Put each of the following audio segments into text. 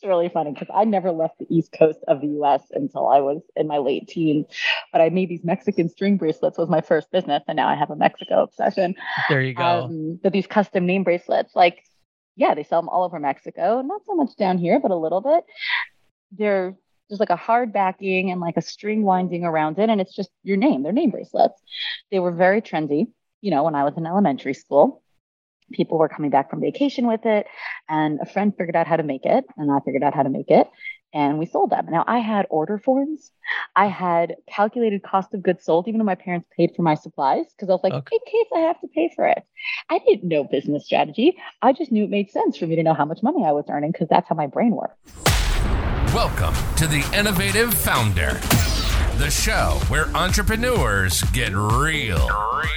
it's really funny because I never left the East Coast of the US until I was in my late teens. But I made these Mexican string bracelets was my first business, and now I have a Mexico obsession. There you go. Um, but these custom name bracelets, like, yeah, they sell them all over Mexico. Not so much down here, but a little bit. They're just like a hard backing and like a string winding around it, and it's just your name. They're name bracelets. They were very trendy, you know, when I was in elementary school people were coming back from vacation with it and a friend figured out how to make it and i figured out how to make it and we sold them. Now i had order forms. I had calculated cost of goods sold even though my parents paid for my supplies because i was like okay. in case i have to pay for it. I didn't know business strategy. I just knew it made sense for me to know how much money i was earning because that's how my brain works. Welcome to the innovative founder the show where entrepreneurs get real.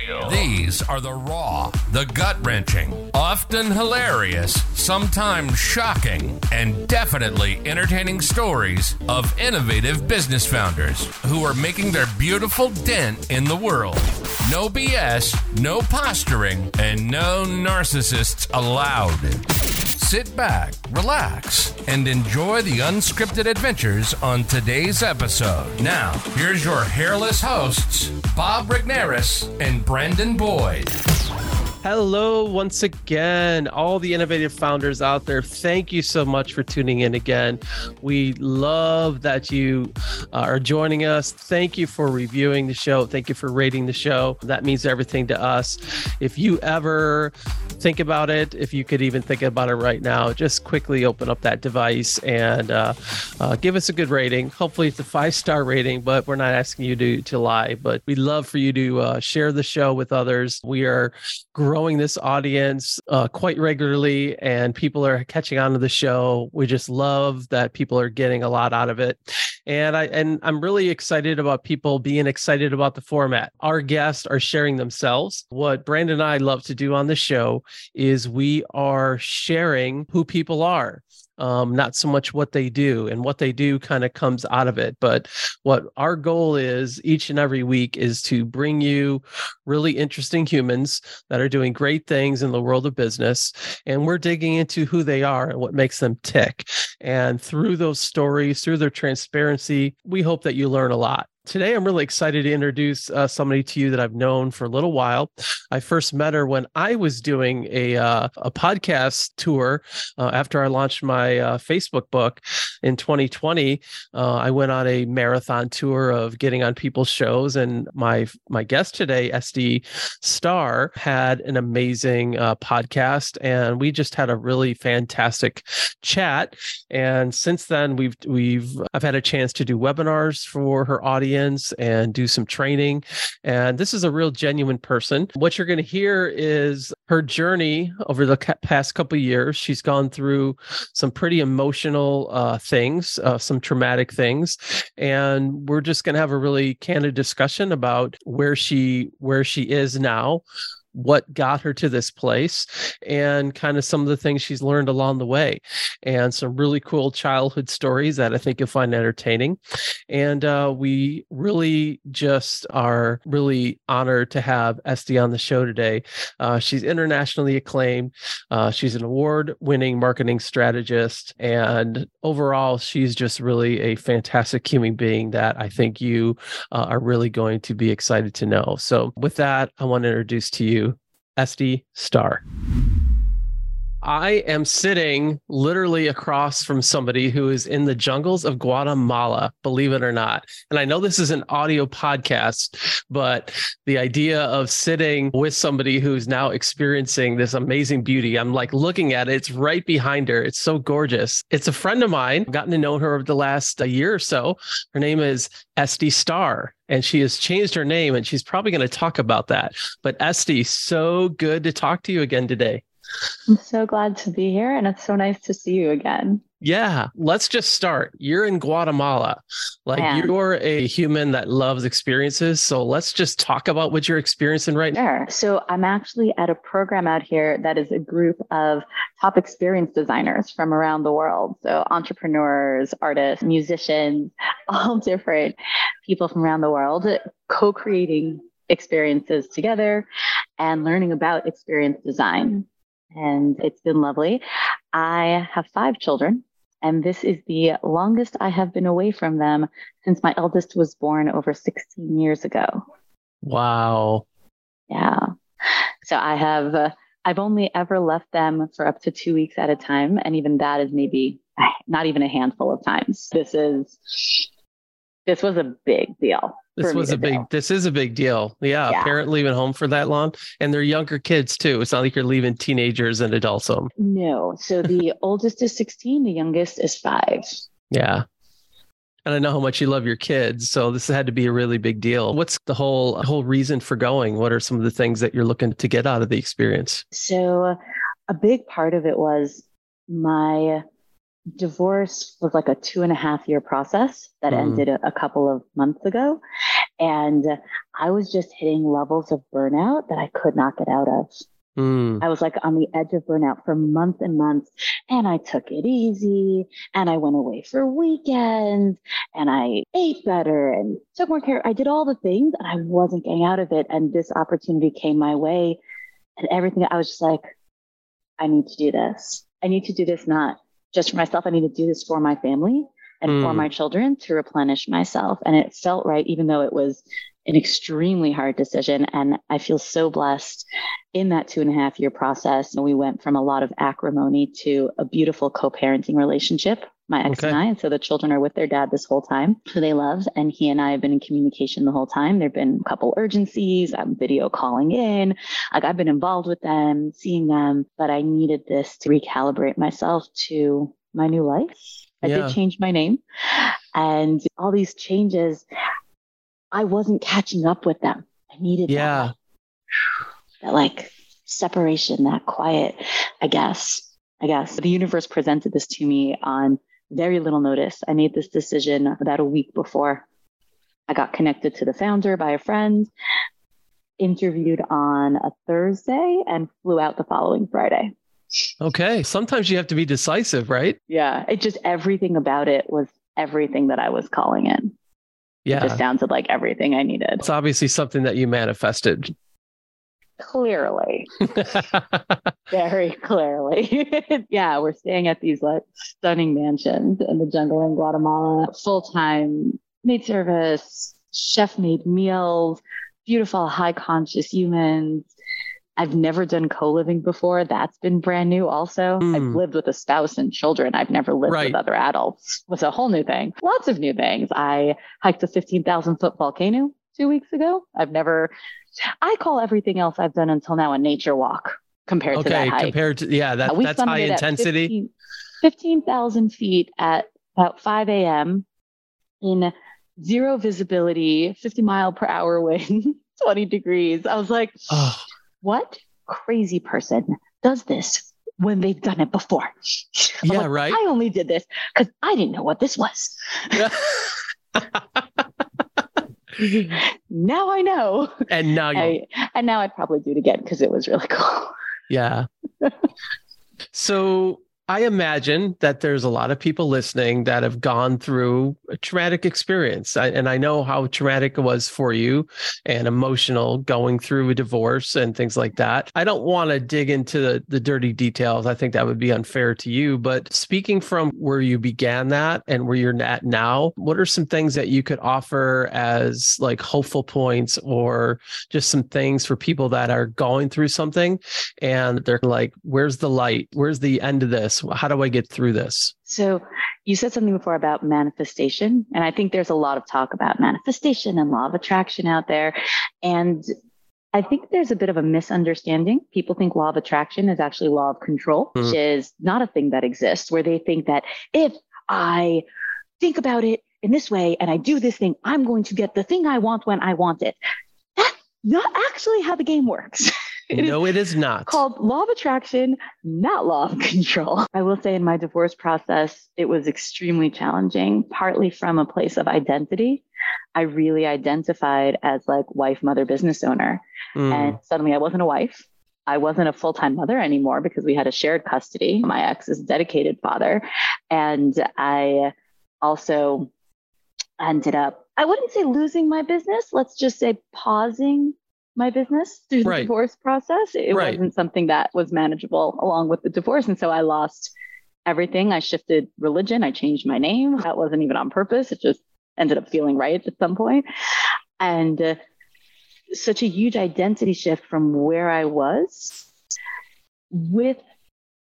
real. These are the raw, the gut wrenching, often hilarious, sometimes shocking, and definitely entertaining stories of innovative business founders who are making their beautiful dent in the world. No BS, no posturing, and no narcissists allowed. Sit back, relax, and enjoy the unscripted adventures on today's episode. Now, here's your hairless hosts, Bob Regnerus and Brandon Boyd. Hello, once again, all the innovative founders out there. Thank you so much for tuning in again. We love that you uh, are joining us. Thank you for reviewing the show. Thank you for rating the show. That means everything to us. If you ever think about it, if you could even think about it right now, just quickly open up that device and uh, uh, give us a good rating. Hopefully, it's a five star rating, but we're not asking you to, to lie. But we'd love for you to uh, share the show with others. We are growing this audience uh, quite regularly and people are catching on to the show. We just love that people are getting a lot out of it. And I and I'm really excited about people being excited about the format. Our guests are sharing themselves. What Brandon and I love to do on the show is we are sharing who people are um, not so much what they do and what they do kind of comes out of it but what our goal is each and every week is to bring you really interesting humans that are doing great things in the world of business and we're digging into who they are and what makes them tick and through those stories through their transparency we hope that you learn a lot Today, I'm really excited to introduce uh, somebody to you that I've known for a little while. I first met her when I was doing a uh, a podcast tour uh, after I launched my uh, Facebook book in 2020. Uh, I went on a marathon tour of getting on people's shows, and my my guest today, Estie Starr, had an amazing uh, podcast, and we just had a really fantastic chat. And since then, we've we've I've had a chance to do webinars for her audience audience and do some training. And this is a real genuine person. What you're going to hear is her journey over the past couple years. She's gone through some pretty emotional uh, things, uh, some traumatic things, and we're just going to have a really candid discussion about where she where she is now what got her to this place and kind of some of the things she's learned along the way and some really cool childhood stories that i think you'll find entertaining and uh, we really just are really honored to have Estie on the show today. Uh, she's internationally acclaimed uh, she's an award-winning marketing strategist and overall she's just really a fantastic human being that i think you uh, are really going to be excited to know. So with that i want to introduce to you Estie Starr. I am sitting literally across from somebody who is in the jungles of Guatemala, believe it or not. And I know this is an audio podcast, but the idea of sitting with somebody who's now experiencing this amazing beauty, I'm like looking at it. It's right behind her. It's so gorgeous. It's a friend of mine. I've gotten to know her over the last a year or so. Her name is Estie Starr and she has changed her name and she's probably going to talk about that. But Estie, so good to talk to you again today. I'm so glad to be here and it's so nice to see you again. Yeah, let's just start. You're in Guatemala. Like you're a human that loves experiences. So let's just talk about what you're experiencing right now. Sure. So I'm actually at a program out here that is a group of top experience designers from around the world. So entrepreneurs, artists, musicians, all different people from around the world co-creating experiences together and learning about experience design and it's been lovely. I have five children And this is the longest I have been away from them since my eldest was born over 16 years ago. Wow. Yeah. So I have, uh, I've only ever left them for up to two weeks at a time. And even that is maybe not even a handful of times. This is, this was a big deal. This was a big. Do. This is a big deal. Yeah, yeah, parent leaving home for that long, and they're younger kids too. It's not like you're leaving teenagers and adults home. No. So the oldest is 16. The youngest is five. Yeah. And I know how much you love your kids, so this had to be a really big deal. What's the whole whole reason for going? What are some of the things that you're looking to get out of the experience? So, a big part of it was my divorce was like a two and a half year process that mm. ended a, a, couple of months ago. And I was just hitting levels of burnout that I could not get out of. Mm. I was like on the edge of burnout for months and months. And I took it easy and I went away for weekends and I ate better and took more care. I did all the things and I wasn't getting out of it. And this opportunity came my way and everything. I was just like, I need to do this. I need to do this not just for myself. I need to do this for my family and mm. for my children to replenish myself. And it felt right, even though it was an extremely hard decision. And I feel so blessed in that two and a half year process. And we went from a lot of acrimony to a beautiful co parenting relationship, my ex okay. and I. And so the children are with their dad this whole time, who they love. And he and I have been in communication the whole time. There have been a couple urgencies. I'm video calling in. Like I've been involved with them, seeing them, but I needed this to recalibrate myself to my new life. I yeah. did change my name and all these changes. I wasn't catching up with them. I needed yeah. that, that like separation, that quiet, I guess. I guess the universe presented this to me on very little notice. I made this decision about a week before I got connected to the founder by a friend, interviewed on a Thursday, and flew out the following Friday. Okay. Sometimes you have to be decisive, right? Yeah. It just everything about it was everything that I was calling in. Yeah. It just sounded like everything I needed. It's obviously something that you manifested. Clearly. Very clearly. yeah, we're staying at these like stunning mansions in the jungle in Guatemala, full-time maid service, chef made meals, beautiful high conscious humans. I've never done co-living before. That's been brand new also. Mm. I've lived with a spouse and children. I've never lived right. with other adults. It was a whole new thing. Lots of new things. I hiked a 15,000 foot volcano two weeks ago. I've never I call everything else I've done until now a nature walk compared okay, to that hike. compared to yeah, that, uh, that's high intensity. 15,000 15, feet at about 5 a.m. in zero visibility, 50 mile per hour wind, 20 degrees. I was like, oh what crazy person does this when they've done it before? yeah, like, right. I only did this because I didn't know what this was. now I know. And now you I, and now I'd probably do it again because it was really cool. Yeah. so I imagine that there's a lot of people listening that have gone through a traumatic experience. I, and I know how traumatic it was for you and emotional going through a divorce and things like that. I don't want to dig into the, the dirty details. I think that would be unfair to you. But speaking from where you began that and where you're at now, what are some things that you could offer as like hopeful points or just some things for people that are going through something and they're like, where's the light? Where's the end of this? This? How do I get through this? So, you said something before about manifestation. And I think there's a lot of talk about manifestation and law of attraction out there. And I think there's a bit of a misunderstanding. People think law of attraction is actually law of control, mm-hmm. which is not a thing that exists, where they think that if I think about it in this way and I do this thing, I'm going to get the thing I want when I want it. That's not actually how the game works. It no, it is not. Called law of attraction, not law of control. I will say in my divorce process, it was extremely challenging, partly from a place of identity. I really identified as like wife, mother, business owner. Mm. And suddenly I wasn't a wife. I wasn't a full time mother anymore because we had a shared custody. My ex is a dedicated father. And I also ended up, I wouldn't say losing my business, let's just say pausing my business through the right. divorce process. It right. wasn't something that was manageable along with the divorce. And so I lost everything. I shifted religion. I changed my name. That wasn't even on purpose. It just ended up feeling right at some point. And uh, such a huge identity shift from where I was with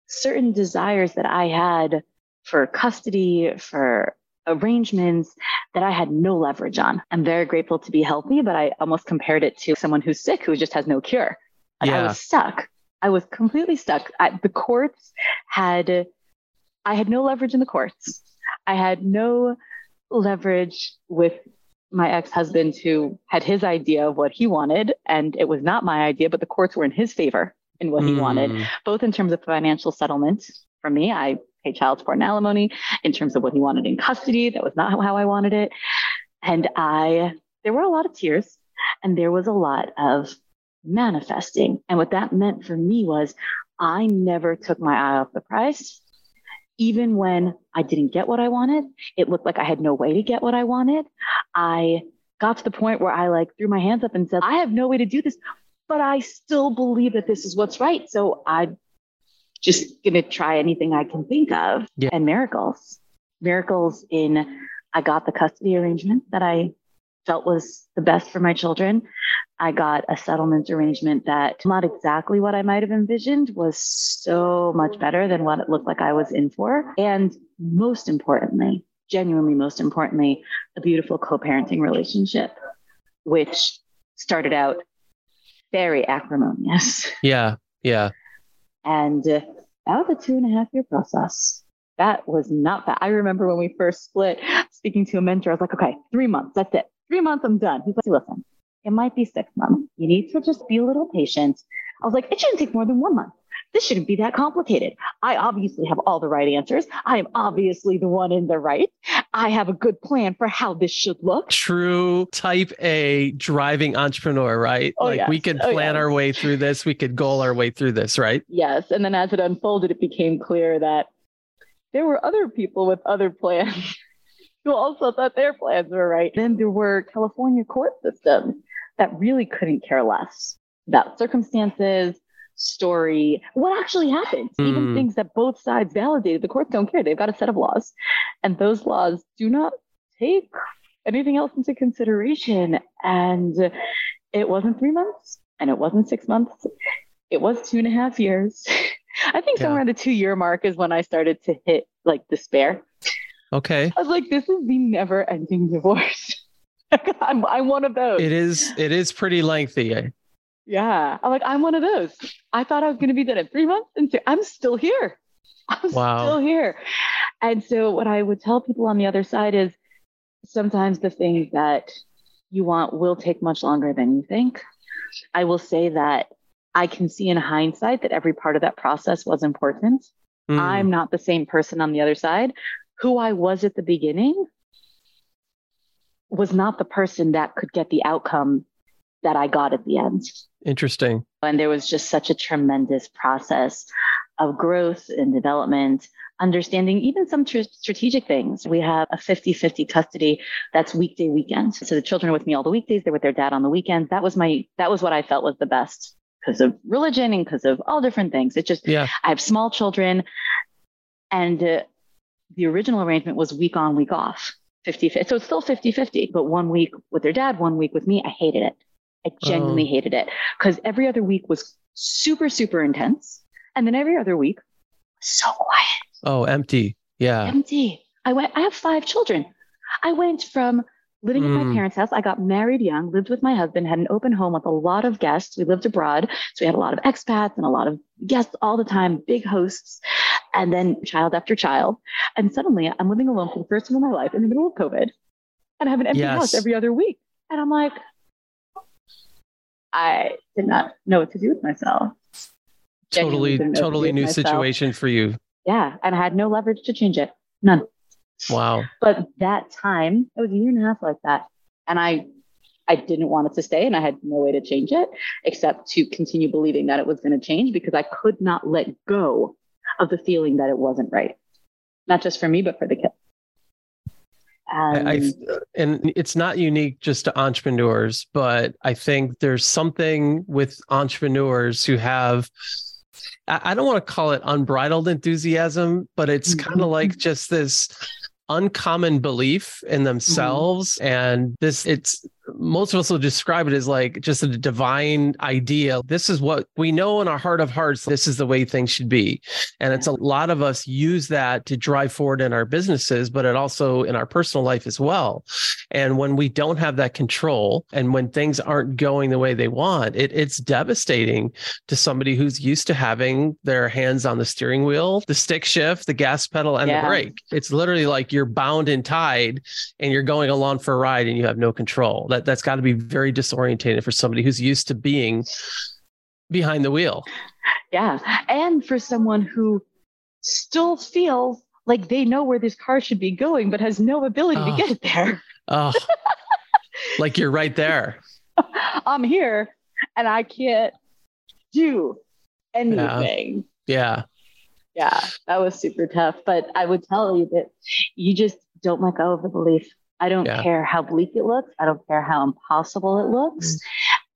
certain desires that I had for custody, for arrangements that I had no leverage on. I'm very grateful to be healthy, but I almost compared it to someone who's sick who just has no cure. Like yeah. I was stuck. I was completely stuck. I, the courts had, I had no leverage in the courts. I had no leverage with my ex-husband who had his idea of what he wanted and it was not my idea but the courts were in his favor in what mm. he wanted mm. both in terms of financial settlement for me i pay child support and alimony in terms of what he wanted in custody that was not how i wanted it and i there were a lot of tears and there was a lot of manifesting and what that meant for me was i never took my eye off the prize even when I didn't get what I wanted, it looked like I had no way to get what I wanted. I got to the point where I like threw my hands up and said, I have no way to do this, but I still believe that this is what's right. So I'm just going to try anything I can think of. Yeah. And miracles, miracles in I got the custody arrangement that I felt was the best for my children. I got a settlement arrangement that not exactly what I might have envisioned was so much better than what it looked like I was in for. And most importantly, genuinely most importantly, a beautiful co-parenting relationship, which started out very acrimonious. Yeah. Yeah. And uh, that was a two and a half year process. That was not bad. I remember when we first split, speaking to a mentor, I was like, okay, three months, that's it. Three months, I'm done. He's like, listen, it might be six months. You need to just be a little patient. I was like, it shouldn't take more than one month. This shouldn't be that complicated. I obviously have all the right answers. I am obviously the one in the right. I have a good plan for how this should look. True type A driving entrepreneur, right? Oh, like yes. we could oh, plan oh, yes. our way through this, we could goal our way through this, right? Yes. And then as it unfolded, it became clear that there were other people with other plans who also thought their plans were right. Then there were California court systems that really couldn't care less about circumstances, story, what actually happened, mm. even hmm. things that both sides validated. The courts don't care. They've got a set of laws, and those laws do not take anything else into consideration. And it wasn't three months, and it wasn't six months. It was two and a half years. I think somewhere yeah. around the two year mark is when I started to hit like despair. Okay. I was like, this is the never ending divorce. I'm, I'm one of those. It is. It is pretty lengthy. Yeah. I'm like, I'm one of those. I thought I was going to be done in three months, and I'm still here. I'm wow. still here. And so, what I would tell people on the other side is sometimes the things that you want will take much longer than you think. I will say that I can see in hindsight that every part of that process was important. Mm. I'm not the same person on the other side. Who I was at the beginning was not the person that could get the outcome that I got at the end. Interesting. And there was just such a tremendous process of growth and development, understanding even some tr- strategic things. We have a 50 50 custody that's weekday weekend. So the children are with me all the weekdays, they're with their dad on the weekends. That was my, that was what I felt was the best because of religion and because of all different things. It just, yeah. I have small children and uh, the original arrangement was week on, week off. 50 50. So it's still 50 50, but one week with their dad, one week with me. I hated it. I genuinely oh. hated it because every other week was super, super intense. And then every other week, so quiet. Oh, empty. Yeah. Empty. I went, I have five children. I went from living mm. at my mm. parents' house. I got married young, lived with my husband, had an open home with a lot of guests. We lived abroad. So we had a lot of expats and a lot of guests all the time, big hosts, and then child after child. And suddenly I'm living alone for the first time in my life in the middle of COVID and I have an empty yes. house every other week. And I'm like, I did not know what to do with myself. Totally, totally new situation for you. Yeah. And I had no leverage to change it. None. Wow. But that time, it was a year and a half like that. And I I didn't want it to stay and I had no way to change it except to continue believing that it was going to change because I could not let go of the feeling that it wasn't right. Not just for me, but for the kids. And, I, and it's not unique just to entrepreneurs, but I think there's something with entrepreneurs who have I don't want to call it unbridled enthusiasm, but it's kind of mm-hmm. like just this uncommon belief in mm-hmm. themselves mm-hmm. and this it's most of us will describe it as like just a divine idea. This is what we know in our heart of hearts. This is the way things should be. And it's a lot of us use that to drive forward in our businesses, but it also in our personal life as well. And when we don't have that control and when things aren't going the way they want, it, it's devastating to somebody who's used to having their hands on the steering wheel, the stick shift, the gas pedal, and yeah. the brake. It's literally like you're bound and tied and you're going along for a ride and you have no control. That that's got to be very disorientating for somebody who's used to being behind the wheel. Yeah. And for someone who still feels like they know where this car should be going, but has no ability oh. to ah. get it there. Oh, like you're right there. I'm here and I can't do anything. Yeah. yeah. Yeah. That was super tough. But I would tell you that you just don't let go of the belief I don't yeah. care how bleak it looks. I don't care how impossible it looks. Mm.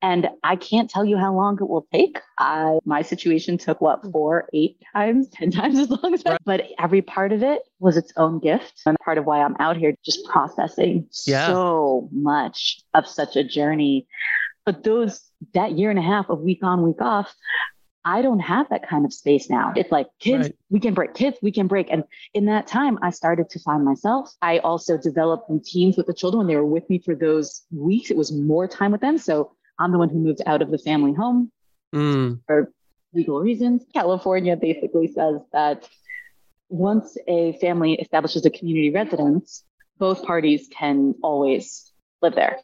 And I can't tell you how long it will take. I, my situation took what, four, eight times, 10 times as long as that. Right. But every part of it was its own gift. And part of why I'm out here just processing yeah. so much of such a journey. But those, that year and a half of week on, week off, I don't have that kind of space now. It's like kids, right. we can break, kids, we can break. And in that time, I started to find myself. I also developed routines with the children when they were with me for those weeks. It was more time with them. So I'm the one who moved out of the family home mm. for legal reasons. California basically says that once a family establishes a community residence, both parties can always live there.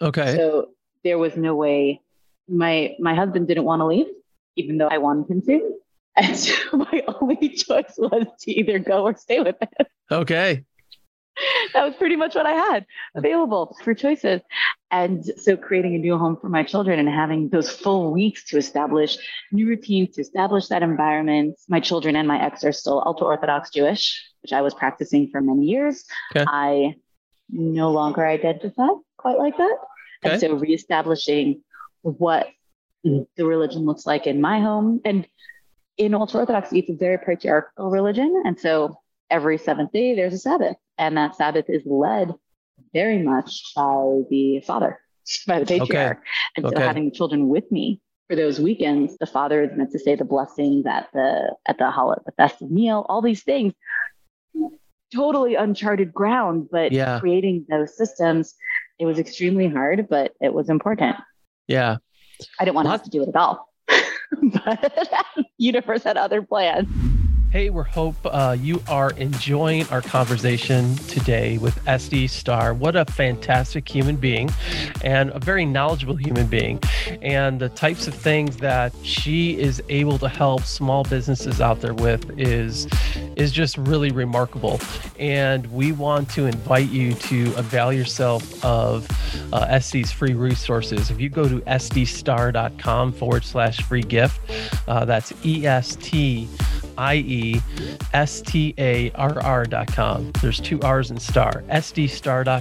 Okay. So there was no way my my husband didn't want to leave even though I wanted him to. And so my only choice was to either go or stay with him. Okay. That was pretty much what I had available for choices. And so creating a new home for my children and having those full weeks to establish new routines, to establish that environment. My children and my ex are still ultra Orthodox Jewish, which I was practicing for many years. Okay. I no longer identify quite like that. Okay. And so reestablishing what Mm. the religion looks like in my home. And in ultra Orthodoxy, it's a very patriarchal religion. And so every seventh day, there's a Sabbath. And that Sabbath is led very much by the father, by the patriarch. Okay. And so okay. having the children with me for those weekends, the father is meant to say the blessings at the at the holiday, the festive meal, all these things. Totally uncharted ground, but yeah. creating those systems, it was extremely hard, but it was important. Yeah. I didn't want to have to do it at all. but universe had other plans. Hey, we hope uh, you are enjoying our conversation today with Estie Starr. What a fantastic human being and a very knowledgeable human being. And the types of things that she is able to help small businesses out there with is is just really remarkable. And we want to invite you to avail yourself of uh, Estie's free resources. If you go to estiestarr.com forward slash free gift, uh, that's E S T I E S T A R R dot com. There's two R's in star.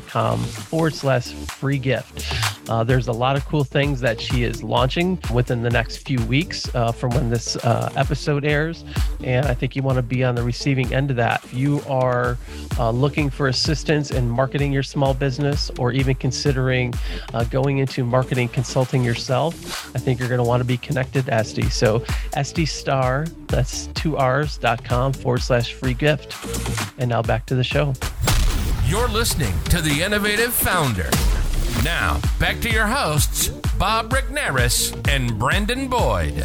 com forward slash free gift. Uh, there's a lot of cool things that she is launching within the next few weeks uh, from when this uh, episode airs. And I think you want to be on the receiving end of that. If you are uh, looking for assistance in marketing your small business or even considering uh, going into marketing consulting yourself, I think you're going to want to be connected to Estie. So, Estie Starr, that's two R's com forward slash free gift. And now back to the show. You're listening to The Innovative Founder. Now, back to your hosts, Bob Regnerus and Brandon Boyd.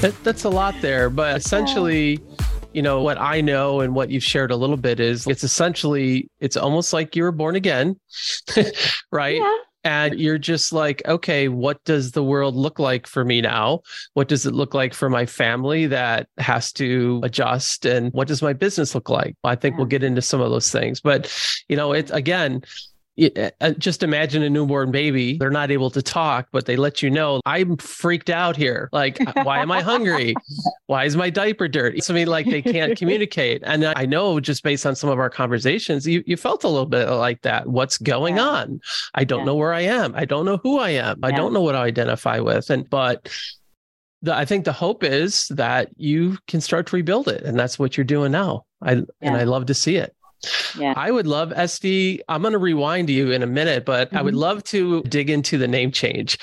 That, that's a lot there, but essentially, you know, what I know and what you've shared a little bit is it's essentially, it's almost like you were born again, right? Yeah and you're just like okay what does the world look like for me now? What does it look like for my family that has to adjust? And what does my business look like? I think yeah. we'll get into some of those things. But you know it again just imagine a newborn baby. They're not able to talk, but they let you know, I'm freaked out here. Like, uh, why am I hungry? Why is my diaper dirty? Something like they can't communicate. And I know just based on some of our conversations, you, you felt a little bit like that. What's going yeah. on? I don't yeah. know where I am. I don't know who I am. I don't know what I identify with. And, but the, I think the hope is that you can start to rebuild it, and that's what you're doing now. I and I love to see it. Yeah. I would love Estie. I'm going to rewind you in a minute, but I would Mhm. love to dig into the name change.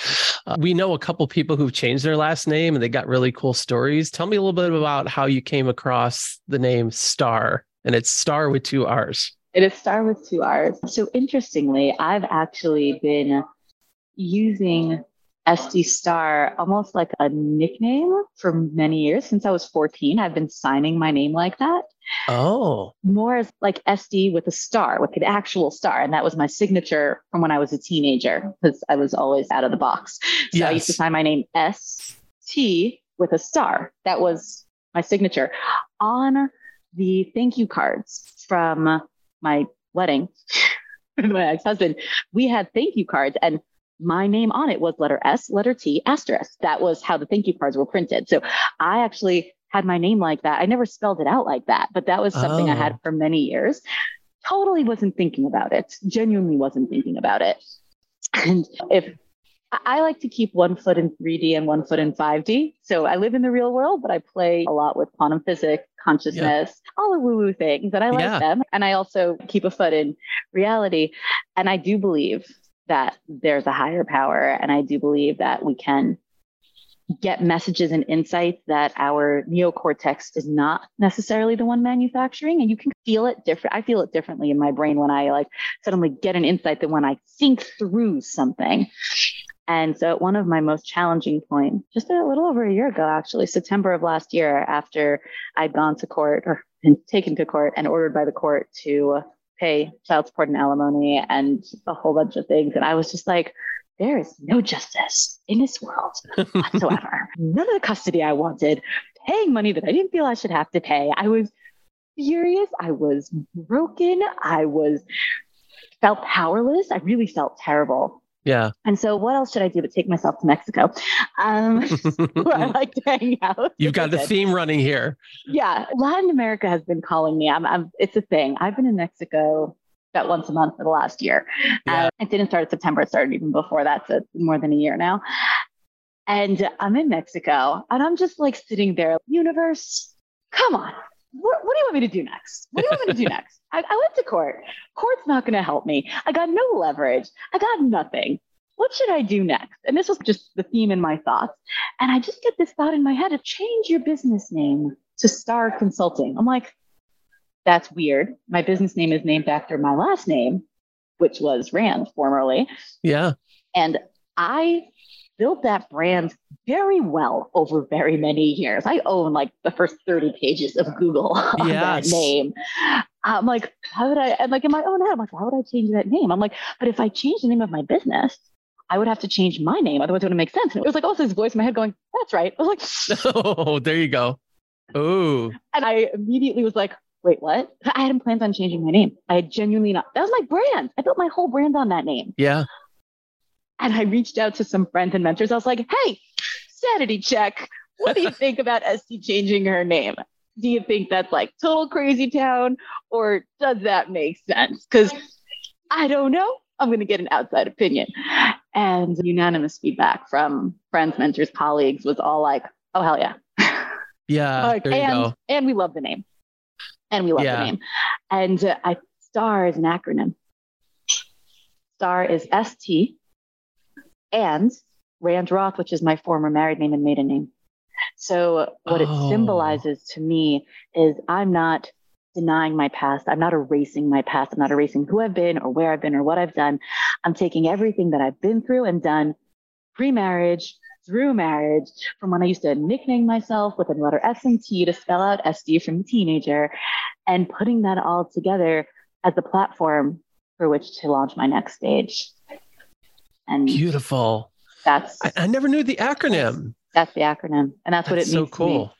Uh, we know a couple people who've changed their last name and they got really cool stories. Tell me a little bit about how you came across the name Starr, and it's Starr with two R's. It is Starr with two R's. So interestingly, I've actually been using SD Star almost like a nickname for many years. Since I was 14, I've been signing my name like that. Oh, More as like SD with a star, with an actual star. And that was my signature from when I was a teenager because I was always out of the box. So I used to sign my name S T with a star. That was my signature. On the thank you cards from my wedding with my ex-husband, we had thank you cards and my name on it was letter S, letter T, asterisk. That was how the thank you cards were printed. So I actually had my name like that. I never spelled it out like that, but that was something I Oh. had for many years. Totally wasn't thinking about it. Genuinely wasn't thinking about it. And if I I like to keep one foot in 3D and one foot in 5D. So I live in the real world, but I play a lot with quantum physics, consciousness, all the woo woo things, and I like Yeah. them. And I also keep a foot in reality. And I do believe that there's a higher power. And I do believe that we can get messages and insights that our neocortex is not necessarily the one manufacturing and you can feel it different i feel it differently in my brain when i like suddenly get an insight than when i think through something. And so at one of my most challenging points just a little over a year ago actually september of last year after i'd gone to court or been taken to court and ordered by the court to pay child support and alimony and a whole bunch of things and i was just like there is no justice in this world whatsoever. None of the custody I wanted, paying money that I didn't feel I should have to pay. I was furious. I was broken. I was felt powerless. I really felt terrible. yeah. And so, what else should I do but take myself to Mexico? Um, where I like to hang out. You've got the theme running here. Yeah, Latin America has been calling me. I'm, I'm, it's a thing. I've been in Mexico about once a month for the last year. Yeah. Uh, it didn't start in September. It started even before that. So it's more than a year now. And I'm in Mexico and I'm just like sitting there, universe, come on. What, what do you want me to do next? What do you want me to do next? I, I went to court. Court's not going to help me. I got no leverage. I got nothing. What should I do next? And this was just the theme in my thoughts. And I just get this thought in my head to change your business name to Starr Consulting. I'm like, that's weird. My business name is named after my last name, which was Rand formerly. Yeah. And I built that brand very well over very many years. I own like the first 30 pages of Google on Yes. that name. I'm like, how would I, and like in my own head, I'm like, why would I change that name? I'm like, but if I change the name of my business, I would have to change my name. Otherwise, it wouldn't make sense. And it was like, also this voice in my head going, that's right. I was like, Oh, there you go. Oh, And I immediately was like, wait, what? I hadn't planned on changing my name. I had genuinely not. That was my brand. I built my whole brand on that name. yeah. And I reached out to some friends and mentors. I was like, hey, sanity check. What do you think about Estie changing her name? Do you think that's like total crazy town or does that make sense? Because I don't know. I'm going to get an outside opinion. And unanimous feedback from friends, mentors, colleagues was all like, oh, hell yeah. Yeah. Like, and, go. and we love the name. And we love Yeah. the name. And uh, I STAR is an acronym. STAR is ST and Rand Roth, which is my former married name and maiden name. So what Oh. it symbolizes to me is I'm not denying my past. I'm not erasing my past. I'm not erasing who I've been or where I've been or what I've done. I'm taking everything that I've been through and done pre-marriage, through marriage, from when I used to nickname myself with a letter S and T to spell out SD from a teenager, and putting that all together as a platform for which to launch my next stage. And Beautiful. that's I, I never knew the acronym. that's the acronym, and that's, what it means. so to me. cool.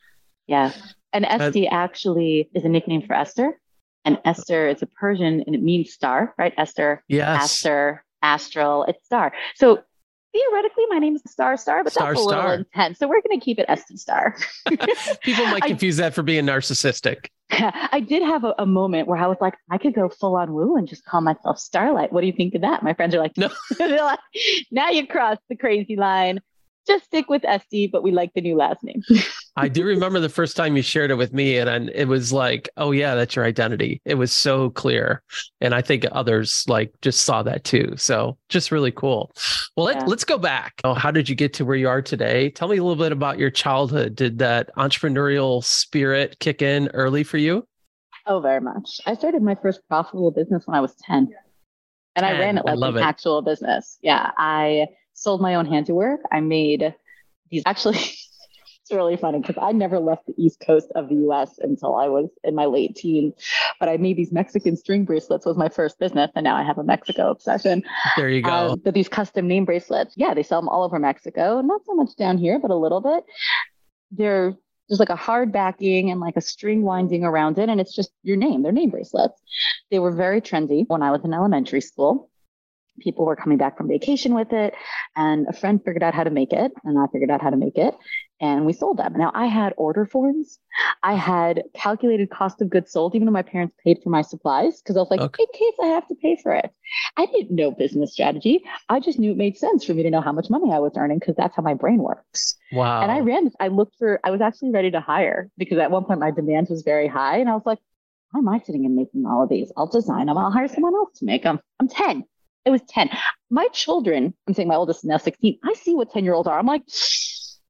Yeah. And Estie actually is a nickname for Esther. And Esther is a Persian and it means star, right? Esther, Yes. Esther, astral, it's star. So theoretically, my name is Star Star, but Star that's a little Star. intense. So we're going to keep it Estie Starr. People might I- confuse that for being narcissistic. I did have a, a moment where I was like, I could go full on woo and just call myself Starlight. What do you think of that? My friends are like, No. they're like, now you crossed the crazy line. just stick with Estie, but we like the new last name. I do remember the first time you shared it with me, and, and it was like, oh yeah, that's your identity. It was so clear, and I think others like just saw that too. So just really cool. Well, let, Yeah. let's go back. Oh, how did you get to where you are today? Tell me a little bit about your childhood. Did that entrepreneurial spirit kick in early for you? Oh, very much. I started my first profitable business when I was 10. And I ran it like an it. actual business. Yeah. I sold my own handiwork. I made these actually it's really funny because I never left the east coast of the US until I was in my late teens. But I made these Mexican string bracelets was my first business. And now I have a Mexico obsession. There you go. Um, but these custom name bracelets, yeah, they sell them all over Mexico. Not so much down here, but a little bit. They're just like a hard backing and like a string winding around it, and it's just your name. They're name bracelets. They were very trendy when I was in elementary school. People were coming back from vacation with it, and a friend figured out how to make it, and I figured out how to make it, and we sold them. Now I had order forms, I had calculated cost of goods sold, even though my parents paid for my supplies, because I was like, Okay. in case I have to pay for it. I didn't know business strategy. I just knew it made sense for me to know how much money I was earning because that's how my brain works. wow. And I ran this, I looked for, I was actually ready to hire because at one point my demand was very high. And I was like, why am I sitting and making all of these? I'll design them. I'll hire someone else to make them. I'm 10. It was 10. My children, I'm saying my oldest is now 16. I see what 10 year olds are. I'm like,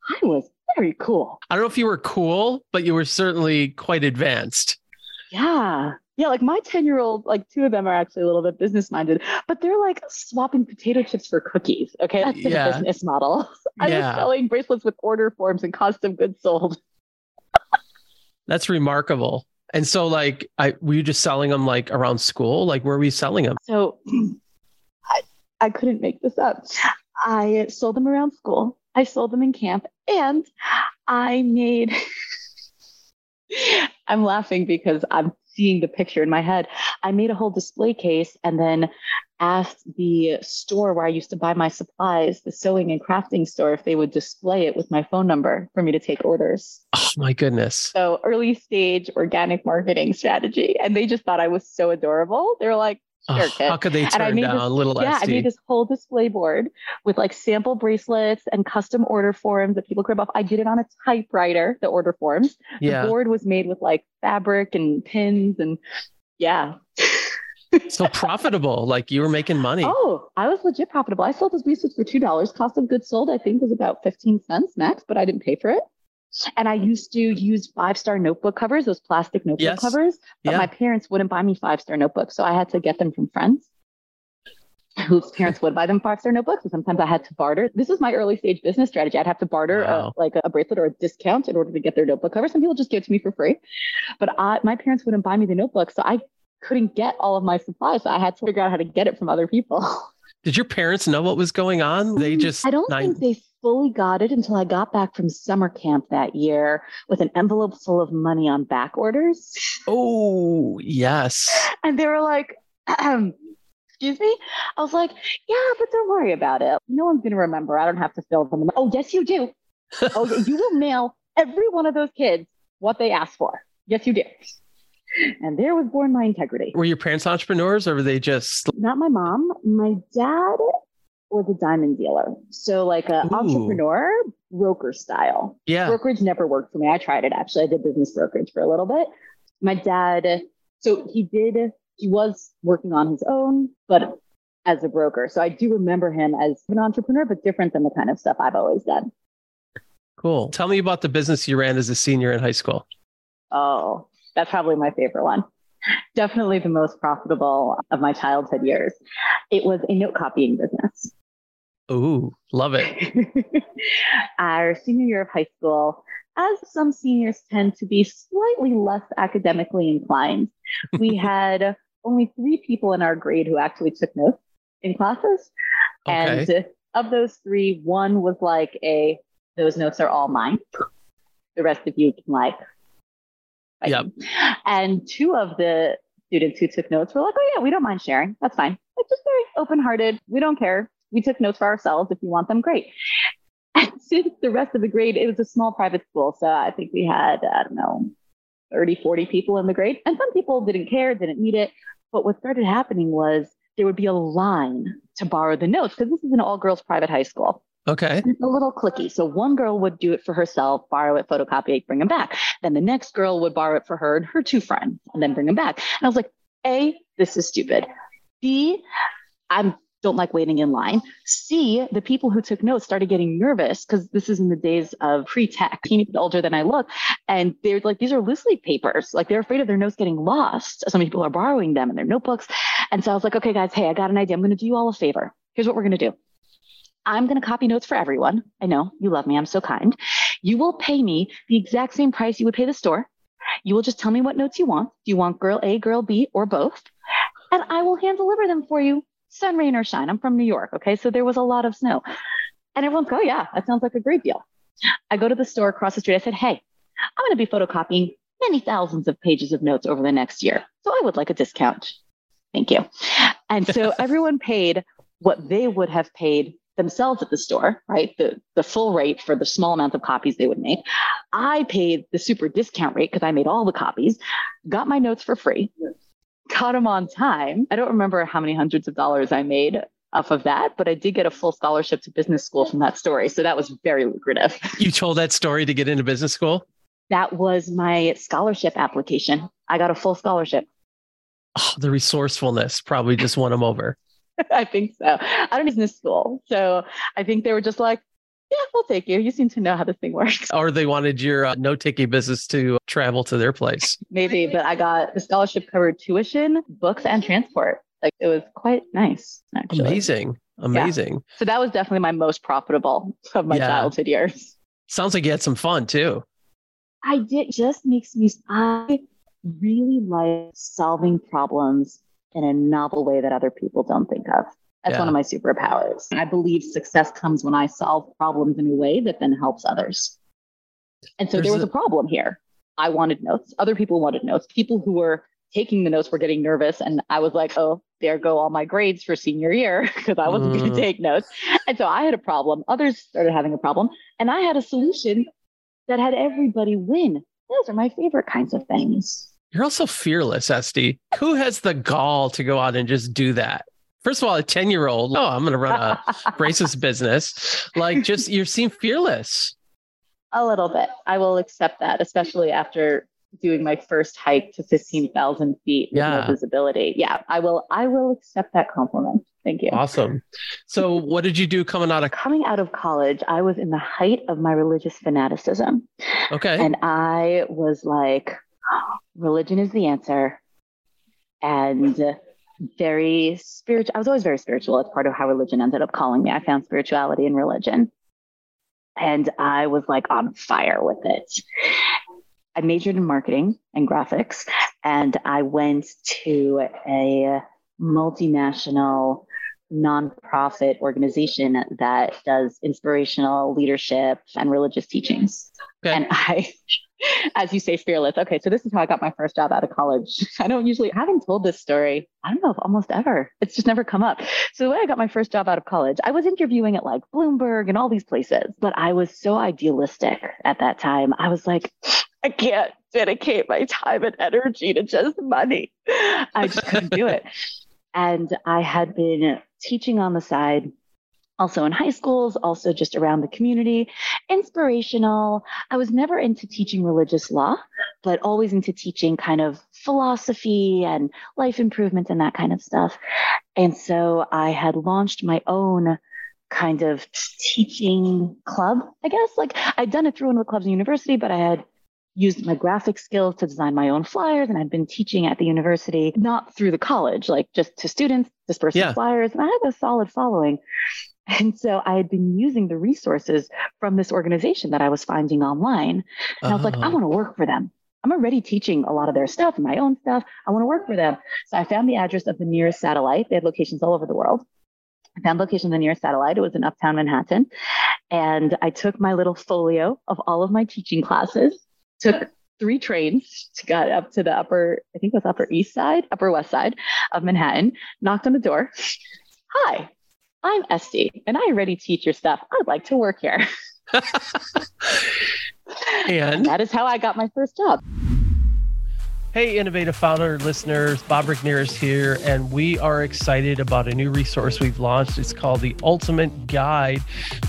I was very cool. I don't know if you were cool, but you were certainly quite advanced. Yeah. Yeah, like my 10 year old, like two of them are actually a little bit business minded, but they're like swapping potato chips for cookies. Okay. That's their Yeah. business model. I Yeah. was selling bracelets with order forms and cost of goods sold. That's remarkable. And so, like, I were you just selling them like around school? Like, where were you selling them? So I, couldn't make this up. I sold them around school, I sold them in camp, and I made. I'm laughing because I'm seeing the picture in my head. I made a whole display case and then asked the store where I used to buy my supplies, the sewing and crafting store, if they would display it with my phone number for me to take orders. Oh my goodness. So early stage organic marketing strategy. And they just thought I was so adorable. They were like, Oh, how could they turn down this- little yeah, I made this whole display board with like sample bracelets and custom order forms that people rip off. I did it on a typewriter, the order forms. yeah. The board was made with like fabric and pins and yeah. so profitable. Like you were making money. Oh, I was legit profitable. I sold those bracelets for two dollars. Cost of goods sold, I think, was about fifteen cents max, but I didn't pay for it. And I used to use five star notebook covers, those plastic notebook Yes. covers, but Yeah. my parents wouldn't buy me five star notebooks, so I had to get them from friends whose parents would buy them five star notebooks. And sometimes I had to barter. This was my early stage business strategy. I'd have to barter uh, Wow. a, like a bracelet or a discount in order to get their notebook cover. Some people just give it to me for free, but I, my parents wouldn't buy me the notebook, so I couldn't get all of my supplies. So I had to figure out how to get it from other people. Did your parents know what was going on? They just Mm, I don't think they fully got it until I got back from summer camp that year with an envelope full of money on back orders. Oh yes. And they were like, um, excuse me? I was like, yeah, but don't worry about it. No one's going to remember. I don't have to fill them. Oh, yes, you do. oh, you will mail every one of those kids what they asked for. Yes, you do. And there was born my integrity. Were your parents entrepreneurs or were they just Not my mom. My dad was a diamond dealer. So, like an entrepreneur, broker style. yeah. brokerage never worked for me. I tried it actually. I did business brokerage for a little bit. My dad, so he did, he was working on his own, but as a broker. So I do remember him as an entrepreneur, but different than the kind of stuff I've always done. Cool. Tell me about the business you ran as a senior in high school. Oh, that's probably my favorite one. Definitely the most profitable of my childhood years. It was a note copying business. Ooh, love it. Our senior year of high school, as some seniors tend to be slightly less academically inclined, we had only three people in our grade who actually took notes in classes. Okay. And of those three, one was like a, those notes are all mine. The rest of you can like. Fight Yep. And two of the students who took notes were like, oh, yeah, we don't mind sharing. That's fine. Like, just very open hearted. We don't care. We took notes for ourselves. If you want them, great. And since the rest of the grade, it was a small private school. So I think we had, I don't know, 30, 40 people in the grade. And some people didn't care, didn't need it. But what started happening was there would be a line to borrow the notes because this is an all girls private high school. Okay. It's a little clicky. So one girl would do it for herself, borrow it, photocopy it, bring them back. Then the next girl would borrow it for her and her two friends, and then bring them back. And I was like, A, this is stupid. B, I'm don't like waiting in line. C, the people who took notes started getting nervous because this is in the days of pre-tech, bit older than I look. And they're like, these are loose leaf papers. Like they're afraid of their notes getting lost. So many people are borrowing them in their notebooks. And so I was like, okay, guys, hey, I got an idea. I'm going to do you all a favor. Here's what we're going to do. I'm going to copy notes for everyone. I know you love me. I'm so kind. You will pay me the exact same price you would pay the store. You will just tell me what notes you want. Do you want girl A, girl B, or both? And I will hand deliver them for you, sun, rain, or shine. I'm from New York. Okay. So there was a lot of snow. And everyone's like, oh, yeah, that sounds like a great deal. I go to the store across the street. I said, hey, I'm going to be photocopying many thousands of pages of notes over the next year. So I would like a discount. Thank you. And so everyone paid what they would have paid themselves at the store, right? The the full rate for the small amount of copies they would make. I paid the super discount rate because I made all the copies, got my notes for free, got them on time. I don't remember how many hundreds of dollars I made off of that, but I did get a full scholarship to business school from that story. So that was very lucrative. You told that story to get into business school? That was my scholarship application. I got a full scholarship. Oh, the resourcefulness probably just won them over. I think so. I don't business school. So I think they were just like, yeah, we'll take you. You seem to know how this thing works. Or they wanted your uh, note taking business to travel to their place. Maybe, but I got the scholarship covered tuition, books, and transport. Like it was quite nice, actually. Amazing. Amazing. Yeah. So that was definitely my most profitable of my yeah. childhood years. Sounds like you had some fun too. I did. Just makes me, I really like solving problems in a novel way that other people don't think of. That's yeah. one of my superpowers. I believe success comes when I solve problems in a way that then helps others. And so There's there was a, a problem here. I wanted notes. Other people wanted notes. People who were taking the notes were getting nervous. And I was like, oh, there go all my grades for senior year because I wasn't mm. going to take notes. And so I had a problem. Others started having a problem. And I had a solution that had everybody win. Those are my favorite kinds of things. You're also fearless, Estie. Who has the gall to go out and just do that? First of all, a 10 year old, oh, I'm going to run a braces business. Like, just you seem fearless. A little bit. I will accept that, especially after doing my first hike to 15,000 feet with yeah. no visibility. Yeah, I will. I will accept that compliment. Thank you. Awesome. So, what did you do coming out of coming out of college? I was in the height of my religious fanaticism. Okay. And I was like, religion is the answer. And very spiritual. I was always very spiritual. It's part of how religion ended up calling me. I found spirituality in religion. And I was like on fire with it. I majored in marketing and graphics, and I went to a multinational nonprofit organization that does inspirational leadership and religious teachings. Okay. And I as you say, fearless. Okay, so this is how I got my first job out of college. I don't usually, I haven't told this story, I don't know if almost ever. It's just never come up. So the way I got my first job out of college, I was interviewing at like Bloomberg and all these places, but I was so idealistic at that time. I was like, I can't dedicate my time and energy to just money. I just couldn't do it. And I had been teaching on the side also in high schools, also just around the community, inspirational. I was never into teaching religious law, but always into teaching kind of philosophy and life improvement and that kind of stuff. And so I had launched my own kind of teaching club, I guess. Like I'd done it through one of the clubs in university, but I had used my graphic skills to design my own flyers and I'd been teaching at the university, not through the college, like just to students, dispersing yeah. flyers. And I had a solid following. And so I had been using the resources from this organization that I was finding online. And I was like, I uh-huh. want to work for them. I'm already teaching a lot of their stuff and my own stuff. I want to work for them. So I found the address of the nearest satellite. They had locations all over the world. I found location of the nearest satellite. It was in uptown Manhattan. And I took my little folio of all of my teaching classes, took three trains to get up to the upper, I think it was upper east side, upper west side of Manhattan, knocked on the door. Hi, I'm Estie and I already teach your stuff. I'd like to work here. and that is how I got my first job. Hey, Innovative Founder listeners, Bob Regnerus here, and we are excited about a new resource we've launched. It's called the Ultimate Guide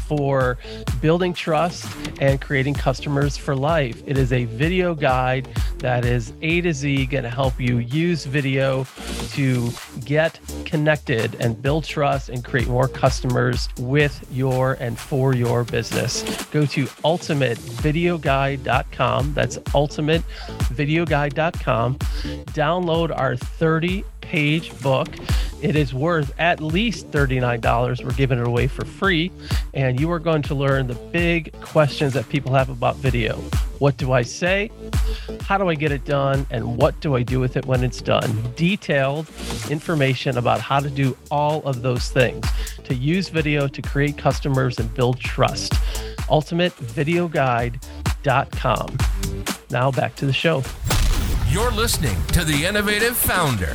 for building trust and creating customers for life. It is a video guide that is A to Z going to help you use video to get connected and build trust and create more customers with your and for your business. Go to ultimatevideoguide.com. That's ultimatevideoguide.com. Download our 30 page book. It is worth at least $39. We're giving it away for free. And you are going to learn the big questions that people have about video. What do I say? How do I get it done? And what do I do with it when it's done? Detailed information about how to do all of those things to use video to create customers and build trust. UltimateVideoGuide.com. Now back to the show. You're listening to The Innovative Founder.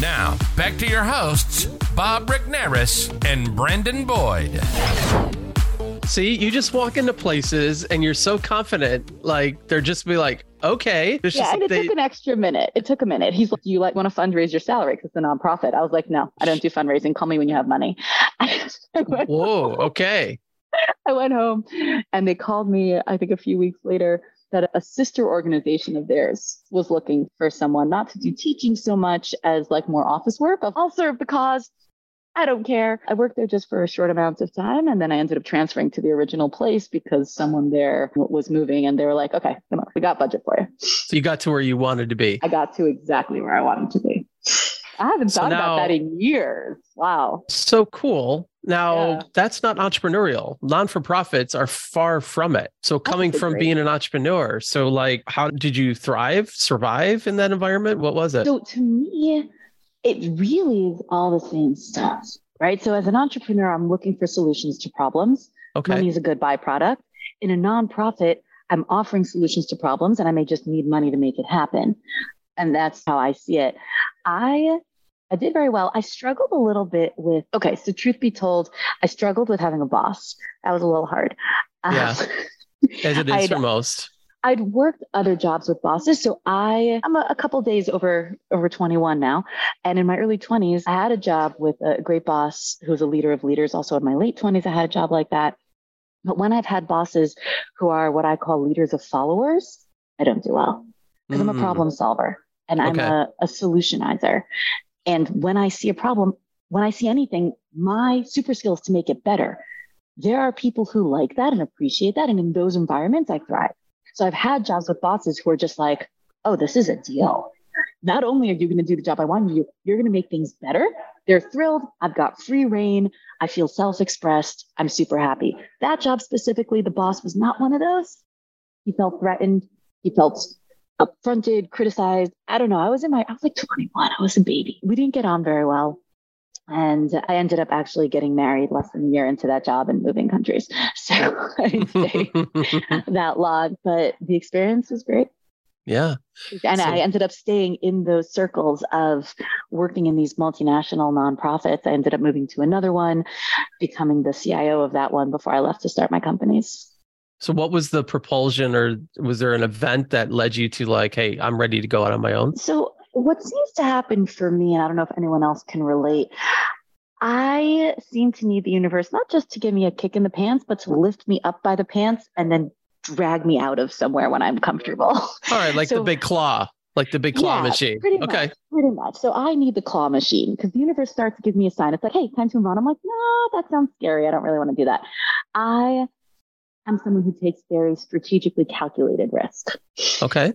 Now, back to your hosts, Bob Regnerus and Brandon Boyd. See, you just walk into places and you're so confident, like they're just be like, okay. It's yeah, and it they... took an extra minute. It took a minute. He's like, "Do you like want to fundraise your salary because it's a nonprofit. I was like, no, I don't do fundraising. Call me when you have money. Whoa, okay. I went home and they called me, I think a few weeks later that a sister organization of theirs was looking for someone not to do teaching so much as like more office work. I'll serve the cause. I don't care. I worked there just for a short amount of time. And then I ended up transferring to the original place because someone there was moving and they were like, okay, come on, we got budget for you. So you got to where you wanted to be. I got to exactly where I wanted to be. I haven't so thought now, about that in years. Wow. So cool. Now, yeah. that's not entrepreneurial. Non for profits are far from it. So, coming from great. being an entrepreneur, so like, how did you thrive, survive in that environment? What was it? So, to me, it really is all the same stuff, right? So, as an entrepreneur, I'm looking for solutions to problems. Okay. Money is a good byproduct. In a nonprofit, I'm offering solutions to problems and I may just need money to make it happen. And that's how I see it. I I did very well. I struggled a little bit with, okay, so truth be told, I struggled with having a boss. That was a little hard. Yeah. Um, As it is for most. I'd worked other jobs with bosses. So I, I'm a, a, couple days over, over 21 now. And in my early 20s, I had a job with a great boss who's a leader of leaders. Also in my late 20s, I had a job like that. But when I've had bosses who are what I call leaders of followers, I don't do well because mm. I'm a mm. problem solver and I'm a, a solutionizer. And when I see a problem, when I see anything, my super skill is to make it better. There are people who like that and appreciate that. And in those environments, I thrive. So I've had jobs with bosses who are just like, oh, this is a deal. Not only are you going to do the job I want you you're going to make things better. They're thrilled. I've got free reign. I feel self expressed. I'm super happy. That job specifically, the boss was not one of those. He felt threatened. He felt upfronted, criticized. I don't know. I was in my, I was like 21. I was a baby. We didn't get on very well. And I ended up actually getting married less than a year into that job and moving countries. So I didn't stay that long, but the experience was great. Yeah. And so, I ended up staying in those circles of working in these multinational nonprofits. I ended up moving to another one, becoming the CIO of that one before I left to start my companies. So, what was the propulsion, or was there an event that led you to like, hey, I'm ready to go out on my own? So, what seems to happen for me, and I don't know if anyone else can relate, I seem to need the universe not just to give me a kick in the pants, but to lift me up by the pants and then drag me out of somewhere when I'm comfortable. All right, like so, the big claw, like the big claw yeah, machine. Pretty okay. Much, pretty much. So I need the claw machine because the universe starts to give me a sign. It's like, hey, time to move on. I'm like, no, that sounds scary. I don't really want to do that. I I'm someone who takes very strategically calculated risk. Okay.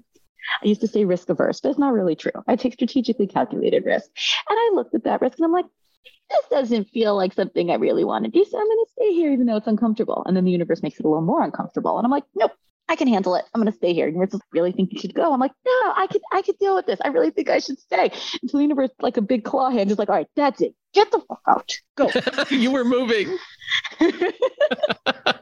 I used to say risk averse, but it's not really true. I take strategically calculated risk. And I looked at that risk and I'm like, this doesn't feel like something I really want to do. So I'm going to stay here even though it's uncomfortable. And then the universe makes it a little more uncomfortable. And I'm like, nope, I can handle it. I'm going to stay here. And universe really think you should go. I'm like, no, I could, I could deal with this. I really think I should stay. Until the universe, like a big claw hand, is like, all right, that's it. Get the fuck out. Go. you were moving.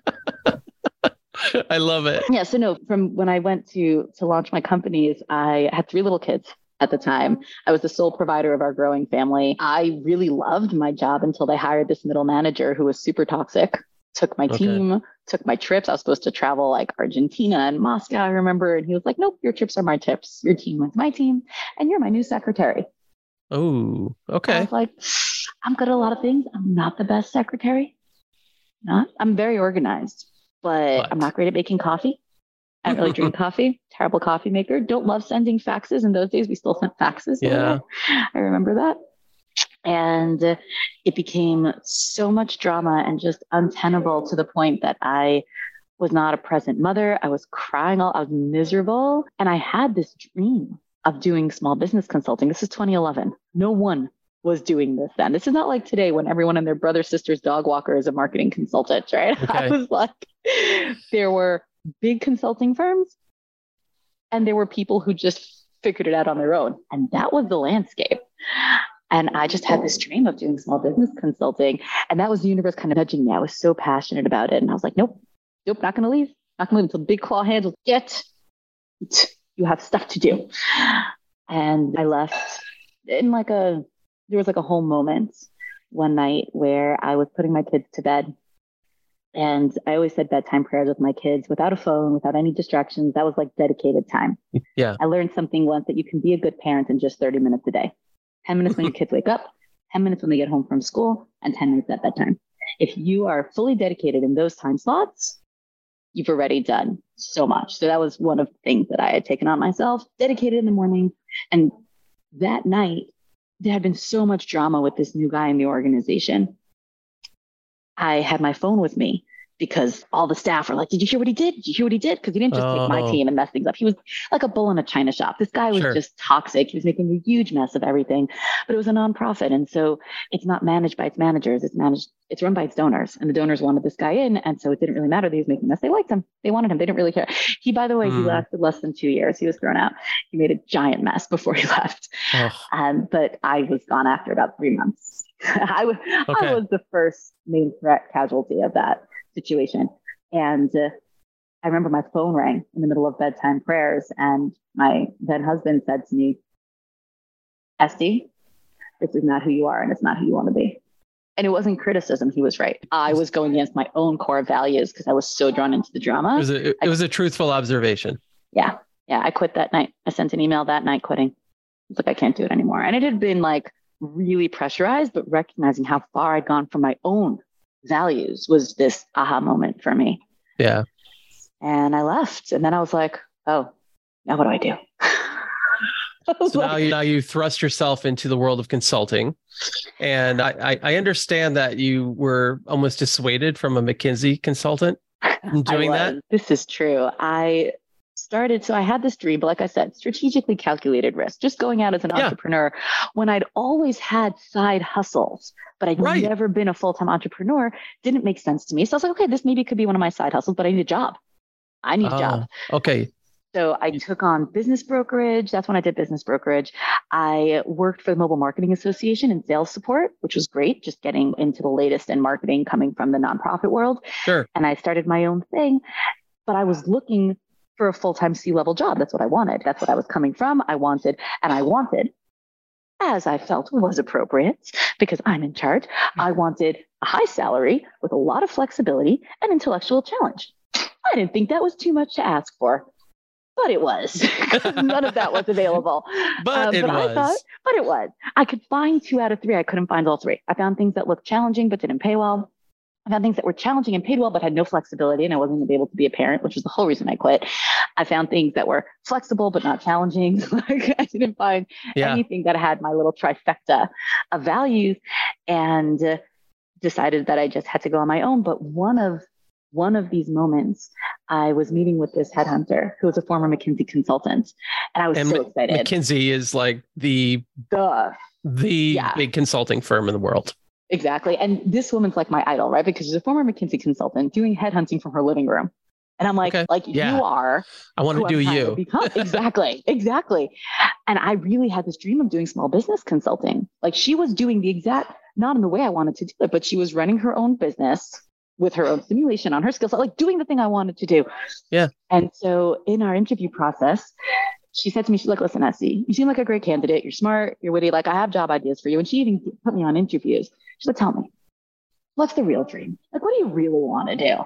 I love it. Yeah. So no, from when I went to to launch my companies, I had three little kids at the time. I was the sole provider of our growing family. I really loved my job until they hired this middle manager who was super toxic. Took my okay. team, took my trips. I was supposed to travel like Argentina and Moscow, I remember. And he was like, Nope, your trips are my trips. Your team is my team, and you're my new secretary. Oh, okay. I was like, I'm good at a lot of things. I'm not the best secretary not. I'm very organized, but, But- I'm not great at making coffee. I don't really drink coffee. Terrible coffee maker. Don't love sending faxes. In those days, we still sent faxes. Yeah. I remember that. And it became so much drama and just untenable to the point that I was not a present mother. I was crying all, I was miserable. And I had this dream of doing small business consulting. This is 2011. No one was doing this then. This is not like today when everyone and their brother, sister's dog walker is a marketing consultant, right? I was like, there were big consulting firms and there were people who just figured it out on their own. And that was the landscape. And I just had this dream of doing small business consulting. And that was the universe kind of nudging me. I was so passionate about it. And I was like, nope, nope, not going to leave. Not going to leave until Big Claw Hands will get. You have stuff to do. And I left in like a, there was like a whole moment one night where I was putting my kids to bed. And I always said bedtime prayers with my kids without a phone, without any distractions. That was like dedicated time. Yeah. I learned something once that you can be a good parent in just 30 minutes a day 10 minutes when your kids wake up, 10 minutes when they get home from school, and 10 minutes at bedtime. If you are fully dedicated in those time slots, you've already done so much. So that was one of the things that I had taken on myself, dedicated in the morning. And that night, there had been so much drama with this new guy in the organization. I had my phone with me because all the staff were like, Did you hear what he did? Did you hear what he did? Because he didn't just take my Oh. team and mess things up. He was like a bull in a china shop. This guy was Sure. just toxic. He was making a huge mess of everything, but it was a nonprofit. And so it's not managed by its managers. It's managed, it's run by its donors. And the donors wanted this guy in. And so it didn't really matter that he was making a mess. They liked him. They wanted him. They didn't really care. He, by the way, he Hmm. lasted less than two years. He was thrown out. He made a giant mess before he left. Oh, Um, but I was gone after about three months. I was Okay. I was the first main threat casualty of that situation. And uh, I remember my phone rang in the middle of bedtime prayers, and my then husband said to me, Estie, this is not who you are, and it's not who you want to be. And it wasn't criticism. He was right. I was going against my own core values because I was so drawn into the it drama. was a, it was a truthful observation. Yeah. Yeah. I quit that night. I sent an email that night quitting. It's like, I can't do it anymore. And it had been like really pressurized, but recognizing how far I'd gone from my own values was this aha moment for me. Yeah. And I left. And then I was like, oh, now what do I do? So like, now you, now you thrust yourself into the world of consulting. And I, I, I understand that you were almost dissuaded from a McKinsey consultant doing that. This is true. I started, so I had this dream, but like I said, strategically calculated risk, just going out as an Yeah. entrepreneur when I'd always had side hustles, but I'd Right. never been a full time entrepreneur, didn't make sense to me. So I was like, okay, this maybe could be one of my side hustles, but I need a job. I need a job. Oh, okay. So I took on business brokerage. That's when I did business brokerage. I worked for the Mobile Marketing Association in sales support, which was great, just getting into the latest in marketing coming from the nonprofit world. Sure. And I started my own thing, but I was looking for a full time C level job. That's what I wanted. That's what I was coming from. I wanted, and I wanted, as I felt was appropriate because I'm in charge, I wanted a high salary with a lot of flexibility and intellectual challenge. I didn't think that was too much to ask for, but it was. None of that was available. But Um, it but was. I thought, but it was. I could find two out of three. I couldn't find all three. I found things that looked challenging but didn't pay well. I found things that were challenging and paid well but had no flexibility, and I wasn't able to be a parent, which was the whole reason I quit. I found things that were flexible but not challenging. like I didn't find yeah. anything that had my little trifecta of values, and uh, decided that I just had to go on my own. But one of one of these moments, I was meeting with this headhunter who was a former McKinsey consultant, and I was And so excited. McKinsey is like the Duh. the Yeah. big consulting firm in the world. Exactly. And this woman's like my idol, right? Because she's a former McKinsey consultant doing headhunting from her living room. And I'm like, Okay. like Yeah. you are I want to do you. exactly. Exactly. And I really had this dream of doing small business consulting. Like she was doing the exact, not in the way I wanted to do it, but she was running her own business with her own simulation on her skill set, like doing the thing I wanted to do. Yeah. And so in our interview process, she said to me, she's like, listen, Essie, you seem like a great candidate. You're smart, you're witty. Like I have job ideas for you. And she even put me on interviews. Like, tell me, what's the real dream? Like, what do you really want to do?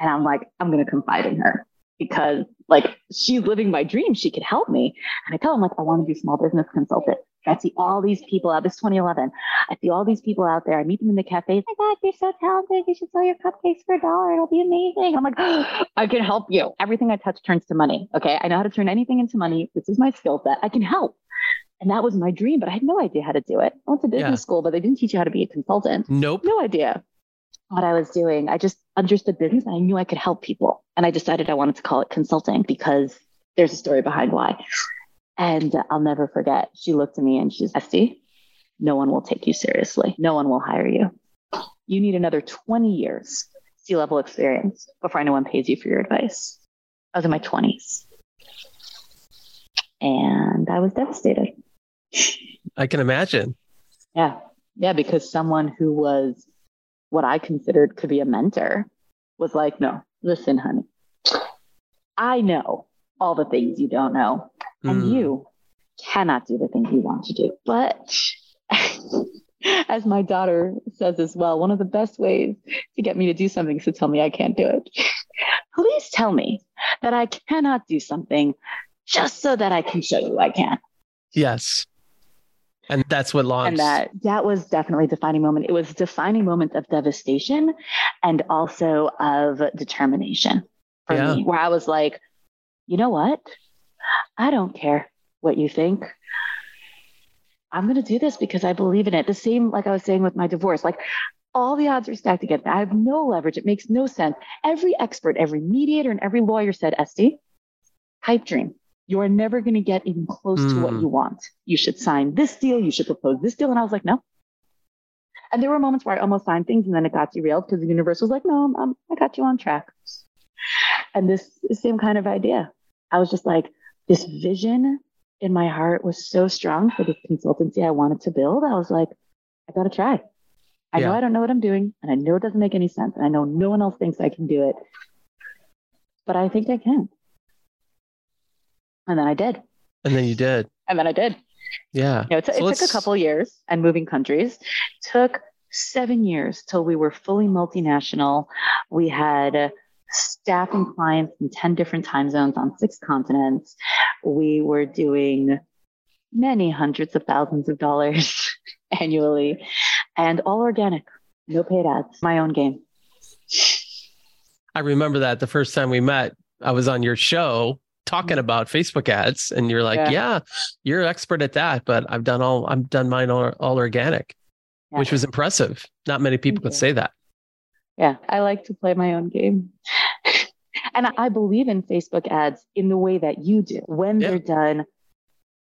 And I'm like, I'm going to confide in her because like she's living my dream. She could help me. And I tell him like, I want to do small business consultant. I see all these people out. This 2011. I see all these people out there. I meet them in the cafes. Oh my God, you're so talented. You should sell your cupcakes for a dollar. It'll be amazing. I'm like, oh, I can help you. Everything I touch turns to money. Okay. I know how to turn anything into money. This is my skill set. I can help. And that was my dream, but I had no idea how to do it. I went to business yeah. school, but they didn't teach you how to be a consultant. Nope. No idea what I was doing. I just understood business and I knew I could help people. And I decided I wanted to call it consulting because there's a story behind why. And I'll never forget, she looked at me and she's, Estie, no one will take you seriously. No one will hire you. You need another 20 years C level experience before anyone pays you for your advice. I was in my 20s. And I was devastated. I can imagine. Yeah. Yeah. Because someone who was what I considered could be a mentor was like, no, listen, honey, I know all the things you don't know, and mm. you cannot do the things you want to do. But as my daughter says as well, one of the best ways to get me to do something is to tell me I can't do it. Please tell me that I cannot do something just so that I can show you I can. Yes. And that's what launched. And that that was definitely a defining moment. It was a defining moment of devastation and also of determination for yeah. me, where I was like, you know what? I don't care what you think. I'm going to do this because I believe in it. The same, like I was saying with my divorce, like all the odds are stacked against me. I have no leverage. It makes no sense. Every expert, every mediator, and every lawyer said, Estie, pipe dream. You are never going to get even close mm. to what hmm. you want. You should sign this deal. You should propose this deal. And I was like, no. And there were moments where I almost signed things and then it got derailed because the universe was like, no, I'm, I'm, I got you on track. And this same kind of idea. I was just like, this vision in my heart was so strong for this consultancy I wanted to build. I was like, I got to try. I yeah. know I don't know what I'm doing, and I know it doesn't make any sense, and I know no one else thinks I can do it, but I think I can. And then I did. And then you did. And then I did. Yeah. You know, it, so it took a couple years and moving countries. Took seven years till we were fully multinational. We had staff and clients in 10 different time zones on six continents. We were doing many hundreds of thousands of dollars annually and all organic, no paid ads, my own game. I remember that the first time we met, I was on your show talking mm. about Facebook ads and you're like, yeah, yeah you're expert at that, but I've done all, I've done mine all, all organic, yeah. which was impressive. Not many people could say that. Yeah, I like to play my own game. and I believe in Facebook ads in the way that you do when yeah. they're done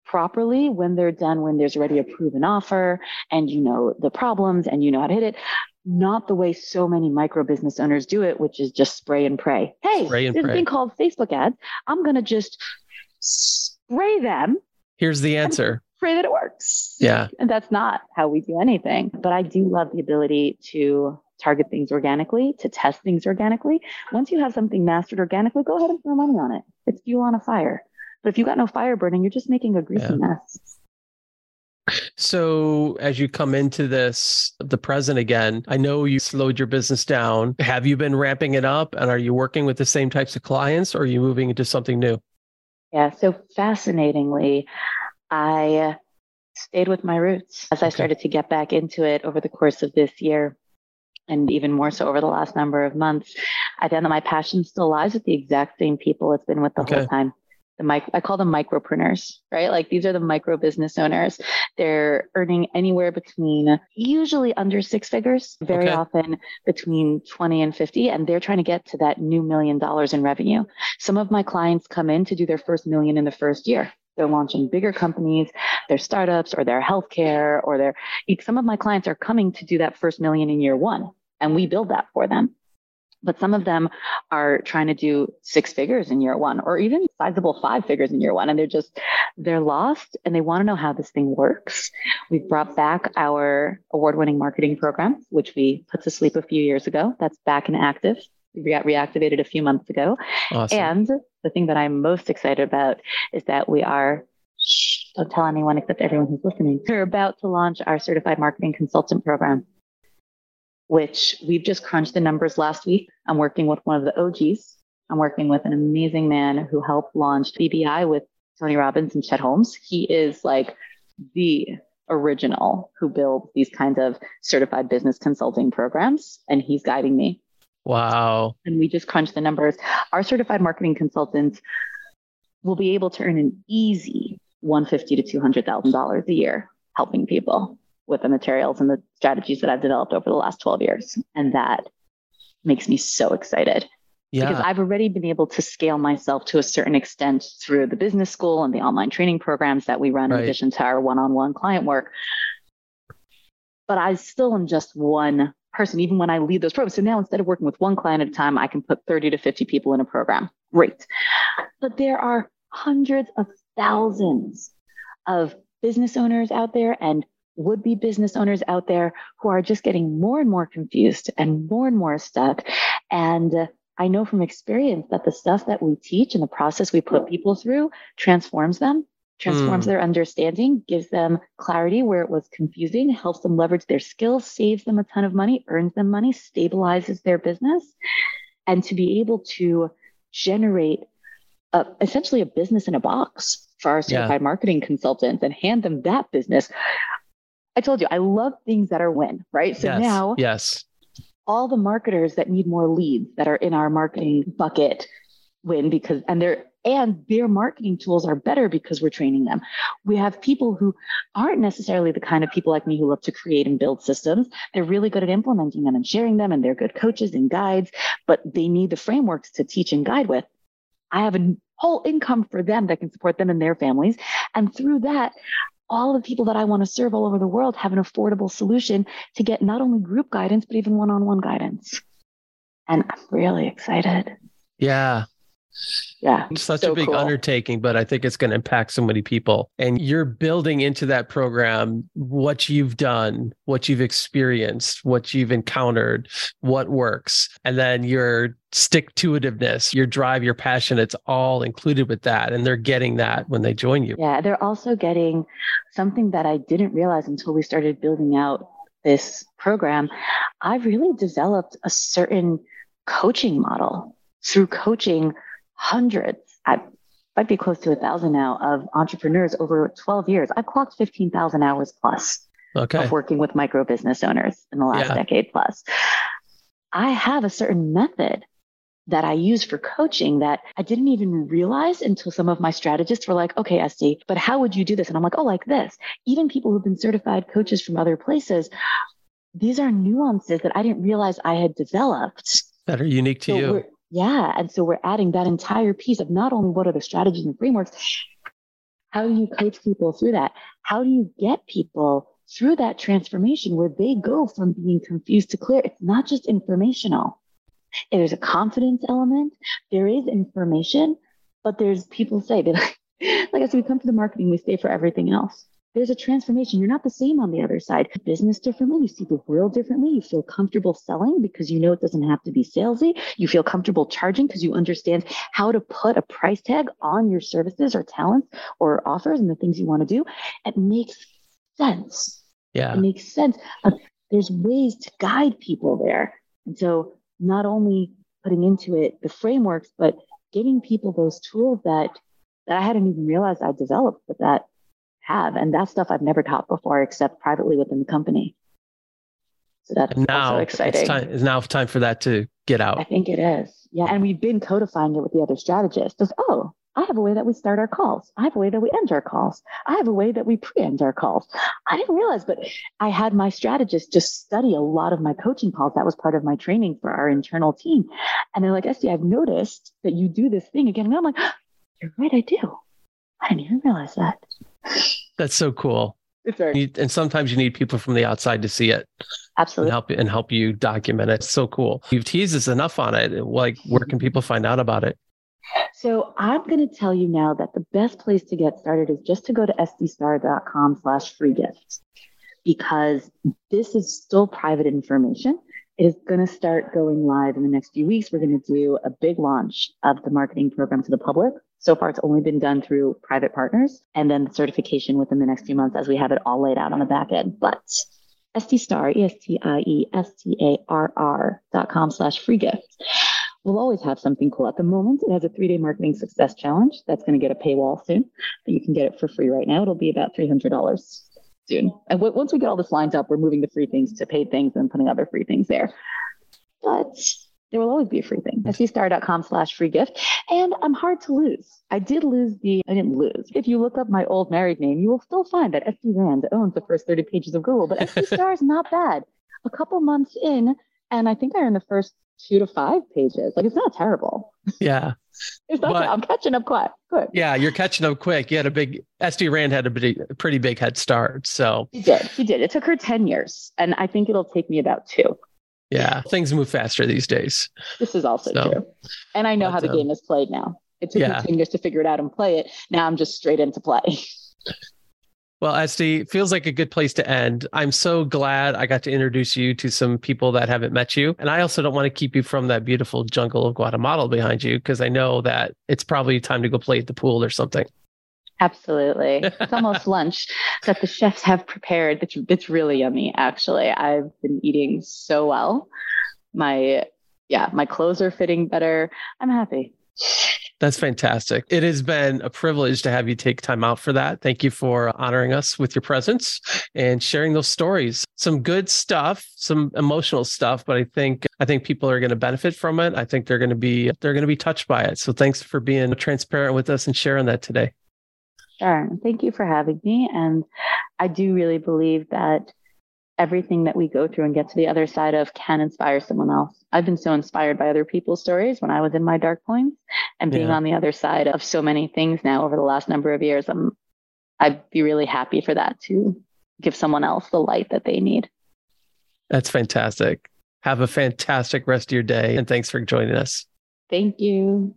properly, when they're done, when there's already a proven offer and you know the problems and you know how to hit it. Not the way so many micro business owners do it, which is just spray and pray. Hey, spray and this pray. thing called Facebook ads. I'm going to just spray them. Here's the answer pray that it works. Yeah. And that's not how we do anything. But I do love the ability to target things organically, to test things organically. Once you have something mastered organically, go ahead and throw money on it. It's fuel on a fire. But if you got no fire burning, you're just making a greasy yeah. mess. So, as you come into this, the present again, I know you slowed your business down. Have you been ramping it up? And are you working with the same types of clients or are you moving into something new? Yeah. So, fascinatingly, I stayed with my roots as I started to get back into it over the course of this year and even more so over the last number of months, I found that my passion still lies with the exact same people it's been with the okay. whole time. The mic- I call them micropreneurs, right? Like these are the micro business owners. They're earning anywhere between usually under six figures, very okay. often between 20 and 50, and they're trying to get to that new million dollars in revenue. Some of my clients come in to do their first million in the first year. They're launching bigger companies, their startups or their healthcare or their, some of my clients are coming to do that first million in year one and we build that for them. But some of them are trying to do six figures in year one or even sizable five figures in year one. And they're just, they're lost and they want to know how this thing works. We've brought back our award winning marketing program, which we put to sleep a few years ago. That's back and active. We got reactivated a few months ago. Awesome. And the thing that I'm most excited about is that we are shh, don't tell anyone except everyone who's listening. We're about to launch our certified marketing consultant program, which we've just crunched the numbers last week. I'm working with one of the OGs. I'm working with an amazing man who helped launch BBI with Tony Robbins and Chet Holmes. He is like the original who builds these kinds of certified business consulting programs, and he's guiding me. Wow. And we just crunched the numbers. Our certified marketing consultants will be able to earn an easy 150 to $200,000 a year helping people with the materials and the strategies that I've developed over the last 12 years. And that makes me so excited. Yeah. Because I've already been able to scale myself to a certain extent through the business school and the online training programs that we run right. in addition to our one on one client work. But I still am just one person, even when I lead those programs. So now instead of working with one client at a time, I can put 30 to 50 people in a program. Great. But there are hundreds of thousands of business owners out there and would be business owners out there who are just getting more and more confused and more and more stuck. And I know from experience that the stuff that we teach and the process we put people through transforms them, transforms mm. their understanding, gives them clarity where it was confusing, helps them leverage their skills, saves them a ton of money, earns them money, stabilizes their business. And to be able to generate a, essentially a business in a box for our certified yeah. marketing consultants and hand them that business. I told you, I love things that are win, right? So yes. now, yes, all the marketers that need more leads that are in our marketing bucket win because, and they're, and their marketing tools are better because we're training them. We have people who aren't necessarily the kind of people like me who love to create and build systems. They're really good at implementing them and sharing them, and they're good coaches and guides, but they need the frameworks to teach and guide with. I have a whole income for them that can support them and their families. And through that, all the people that I want to serve all over the world have an affordable solution to get not only group guidance, but even one on one guidance. And I'm really excited. Yeah. Yeah. It's such so a big cool. undertaking, but I think it's going to impact so many people. And you're building into that program what you've done, what you've experienced, what you've encountered, what works. And then your stick to itiveness, your drive, your passion, it's all included with that. And they're getting that when they join you. Yeah. They're also getting something that I didn't realize until we started building out this program. I've really developed a certain coaching model through coaching hundreds, I might be close to a thousand now, of entrepreneurs over 12 years. I've clocked 15,000 hours plus okay. of working with micro business owners in the last yeah. decade plus. I have a certain method that I use for coaching that I didn't even realize until some of my strategists were like, okay, Estie, but how would you do this? And I'm like, oh, like this. Even people who've been certified coaches from other places, these are nuances that I didn't realize I had developed. That are unique to so you. Yeah. And so we're adding that entire piece of not only what are the strategies and frameworks, how do you coach people through that? How do you get people through that transformation where they go from being confused to clear? It's not just informational. There's a confidence element, there is information, but there's people say that, like I said, we come to the marketing, we stay for everything else there's a transformation. You're not the same on the other side. Business differently. You see the world differently. You feel comfortable selling because you know it doesn't have to be salesy. You feel comfortable charging because you understand how to put a price tag on your services or talents or offers and the things you want to do. It makes sense. Yeah. It makes sense. But there's ways to guide people there. And so not only putting into it the frameworks, but giving people those tools that that I hadn't even realized I developed, but that have. And that stuff I've never taught before except privately within the company. So that's and now also exciting. It's, time, it's now time for that to get out. I think it is. Yeah. And we've been codifying it with the other strategists. Just, oh, I have a way that we start our calls. I have a way that we end our calls. I have a way that we pre-end our calls. I didn't realize, but I had my strategist just study a lot of my coaching calls. That was part of my training for our internal team. And they're like, Estie, I've noticed that you do this thing again. And I'm like, oh, you're right, I do. I didn't even realize that. That's so cool. It's very and sometimes you need people from the outside to see it. Absolutely. And help and help you document it. It's so cool. You've teased us enough on it. Like where can people find out about it? So I'm going to tell you now that the best place to get started is just to go to estiestarr.com slash free gifts because this is still private information. It is going to start going live in the next few weeks. We're going to do a big launch of the marketing program to the public so far, it's only been done through private partners and then the certification within the next few months as we have it all laid out on the back end. But EstieStarr, E-S-T-I-E-S-T-A-R-R dot com slash free gift we'll always have something cool. At the moment, it has a three day marketing success challenge that's going to get a paywall soon, but you can get it for free right now. It'll be about $300 soon. And w- once we get all this lined up, we're moving the free things to paid things and putting other free things there. But there will always be a free thing. estiestarr.com slash free gift. And I'm hard to lose. I did lose the, I didn't lose. If you look up my old married name, you will still find that Estie Rand owns the first 30 pages of Google, but Estie Starr is not bad. A couple months in, and I think I earned the first two to five pages. Like it's not terrible. Yeah. it's not, but, I'm catching up quick. Quick. Yeah, you're catching up quick. You had a big Estie Rand had a pretty, pretty big head start. So he did. He did. It took her 10 years. And I think it'll take me about two. Yeah, things move faster these days. This is also so, true. And I know but, how the um, game is played now. It took yeah. me 10 years to figure it out and play it. Now I'm just straight into play. Well, Estie, feels like a good place to end. I'm so glad I got to introduce you to some people that haven't met you. And I also don't want to keep you from that beautiful jungle of Guatemala behind you because I know that it's probably time to go play at the pool or something. Absolutely. It's almost lunch that the chefs have prepared. It's, it's really yummy, actually. I've been eating so well. My, yeah, my clothes are fitting better. I'm happy. That's fantastic. It has been a privilege to have you take time out for that. Thank you for honoring us with your presence and sharing those stories. Some good stuff, some emotional stuff, but I think I think people are going to benefit from it. I think they're going to be they're going to be touched by it. So thanks for being transparent with us and sharing that today. Sure. Thank you for having me. And I do really believe that everything that we go through and get to the other side of can inspire someone else. I've been so inspired by other people's stories when I was in my dark points and being yeah. on the other side of so many things now over the last number of years. I'm I'd be really happy for that to give someone else the light that they need. That's fantastic. Have a fantastic rest of your day and thanks for joining us. Thank you.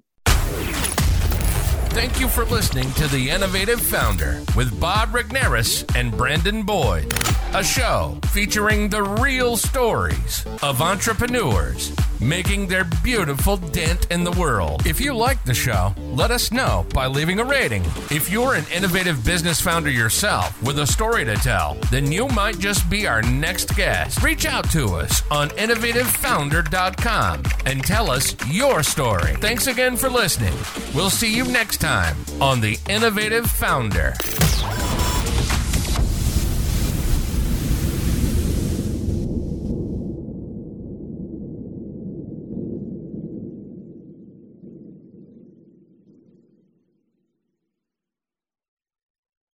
Thank you for listening to The Innovative Founder with Bob Regnerus and Brandon Boyd, a show featuring the real stories of entrepreneurs making their beautiful dent in the world. If you like the show, let us know by leaving a rating. If you're an innovative business founder yourself with a story to tell, then you might just be our next guest. Reach out to us on innovativefounder.com and tell us your story. Thanks again for listening. We'll see you next time on The Innovative Founder.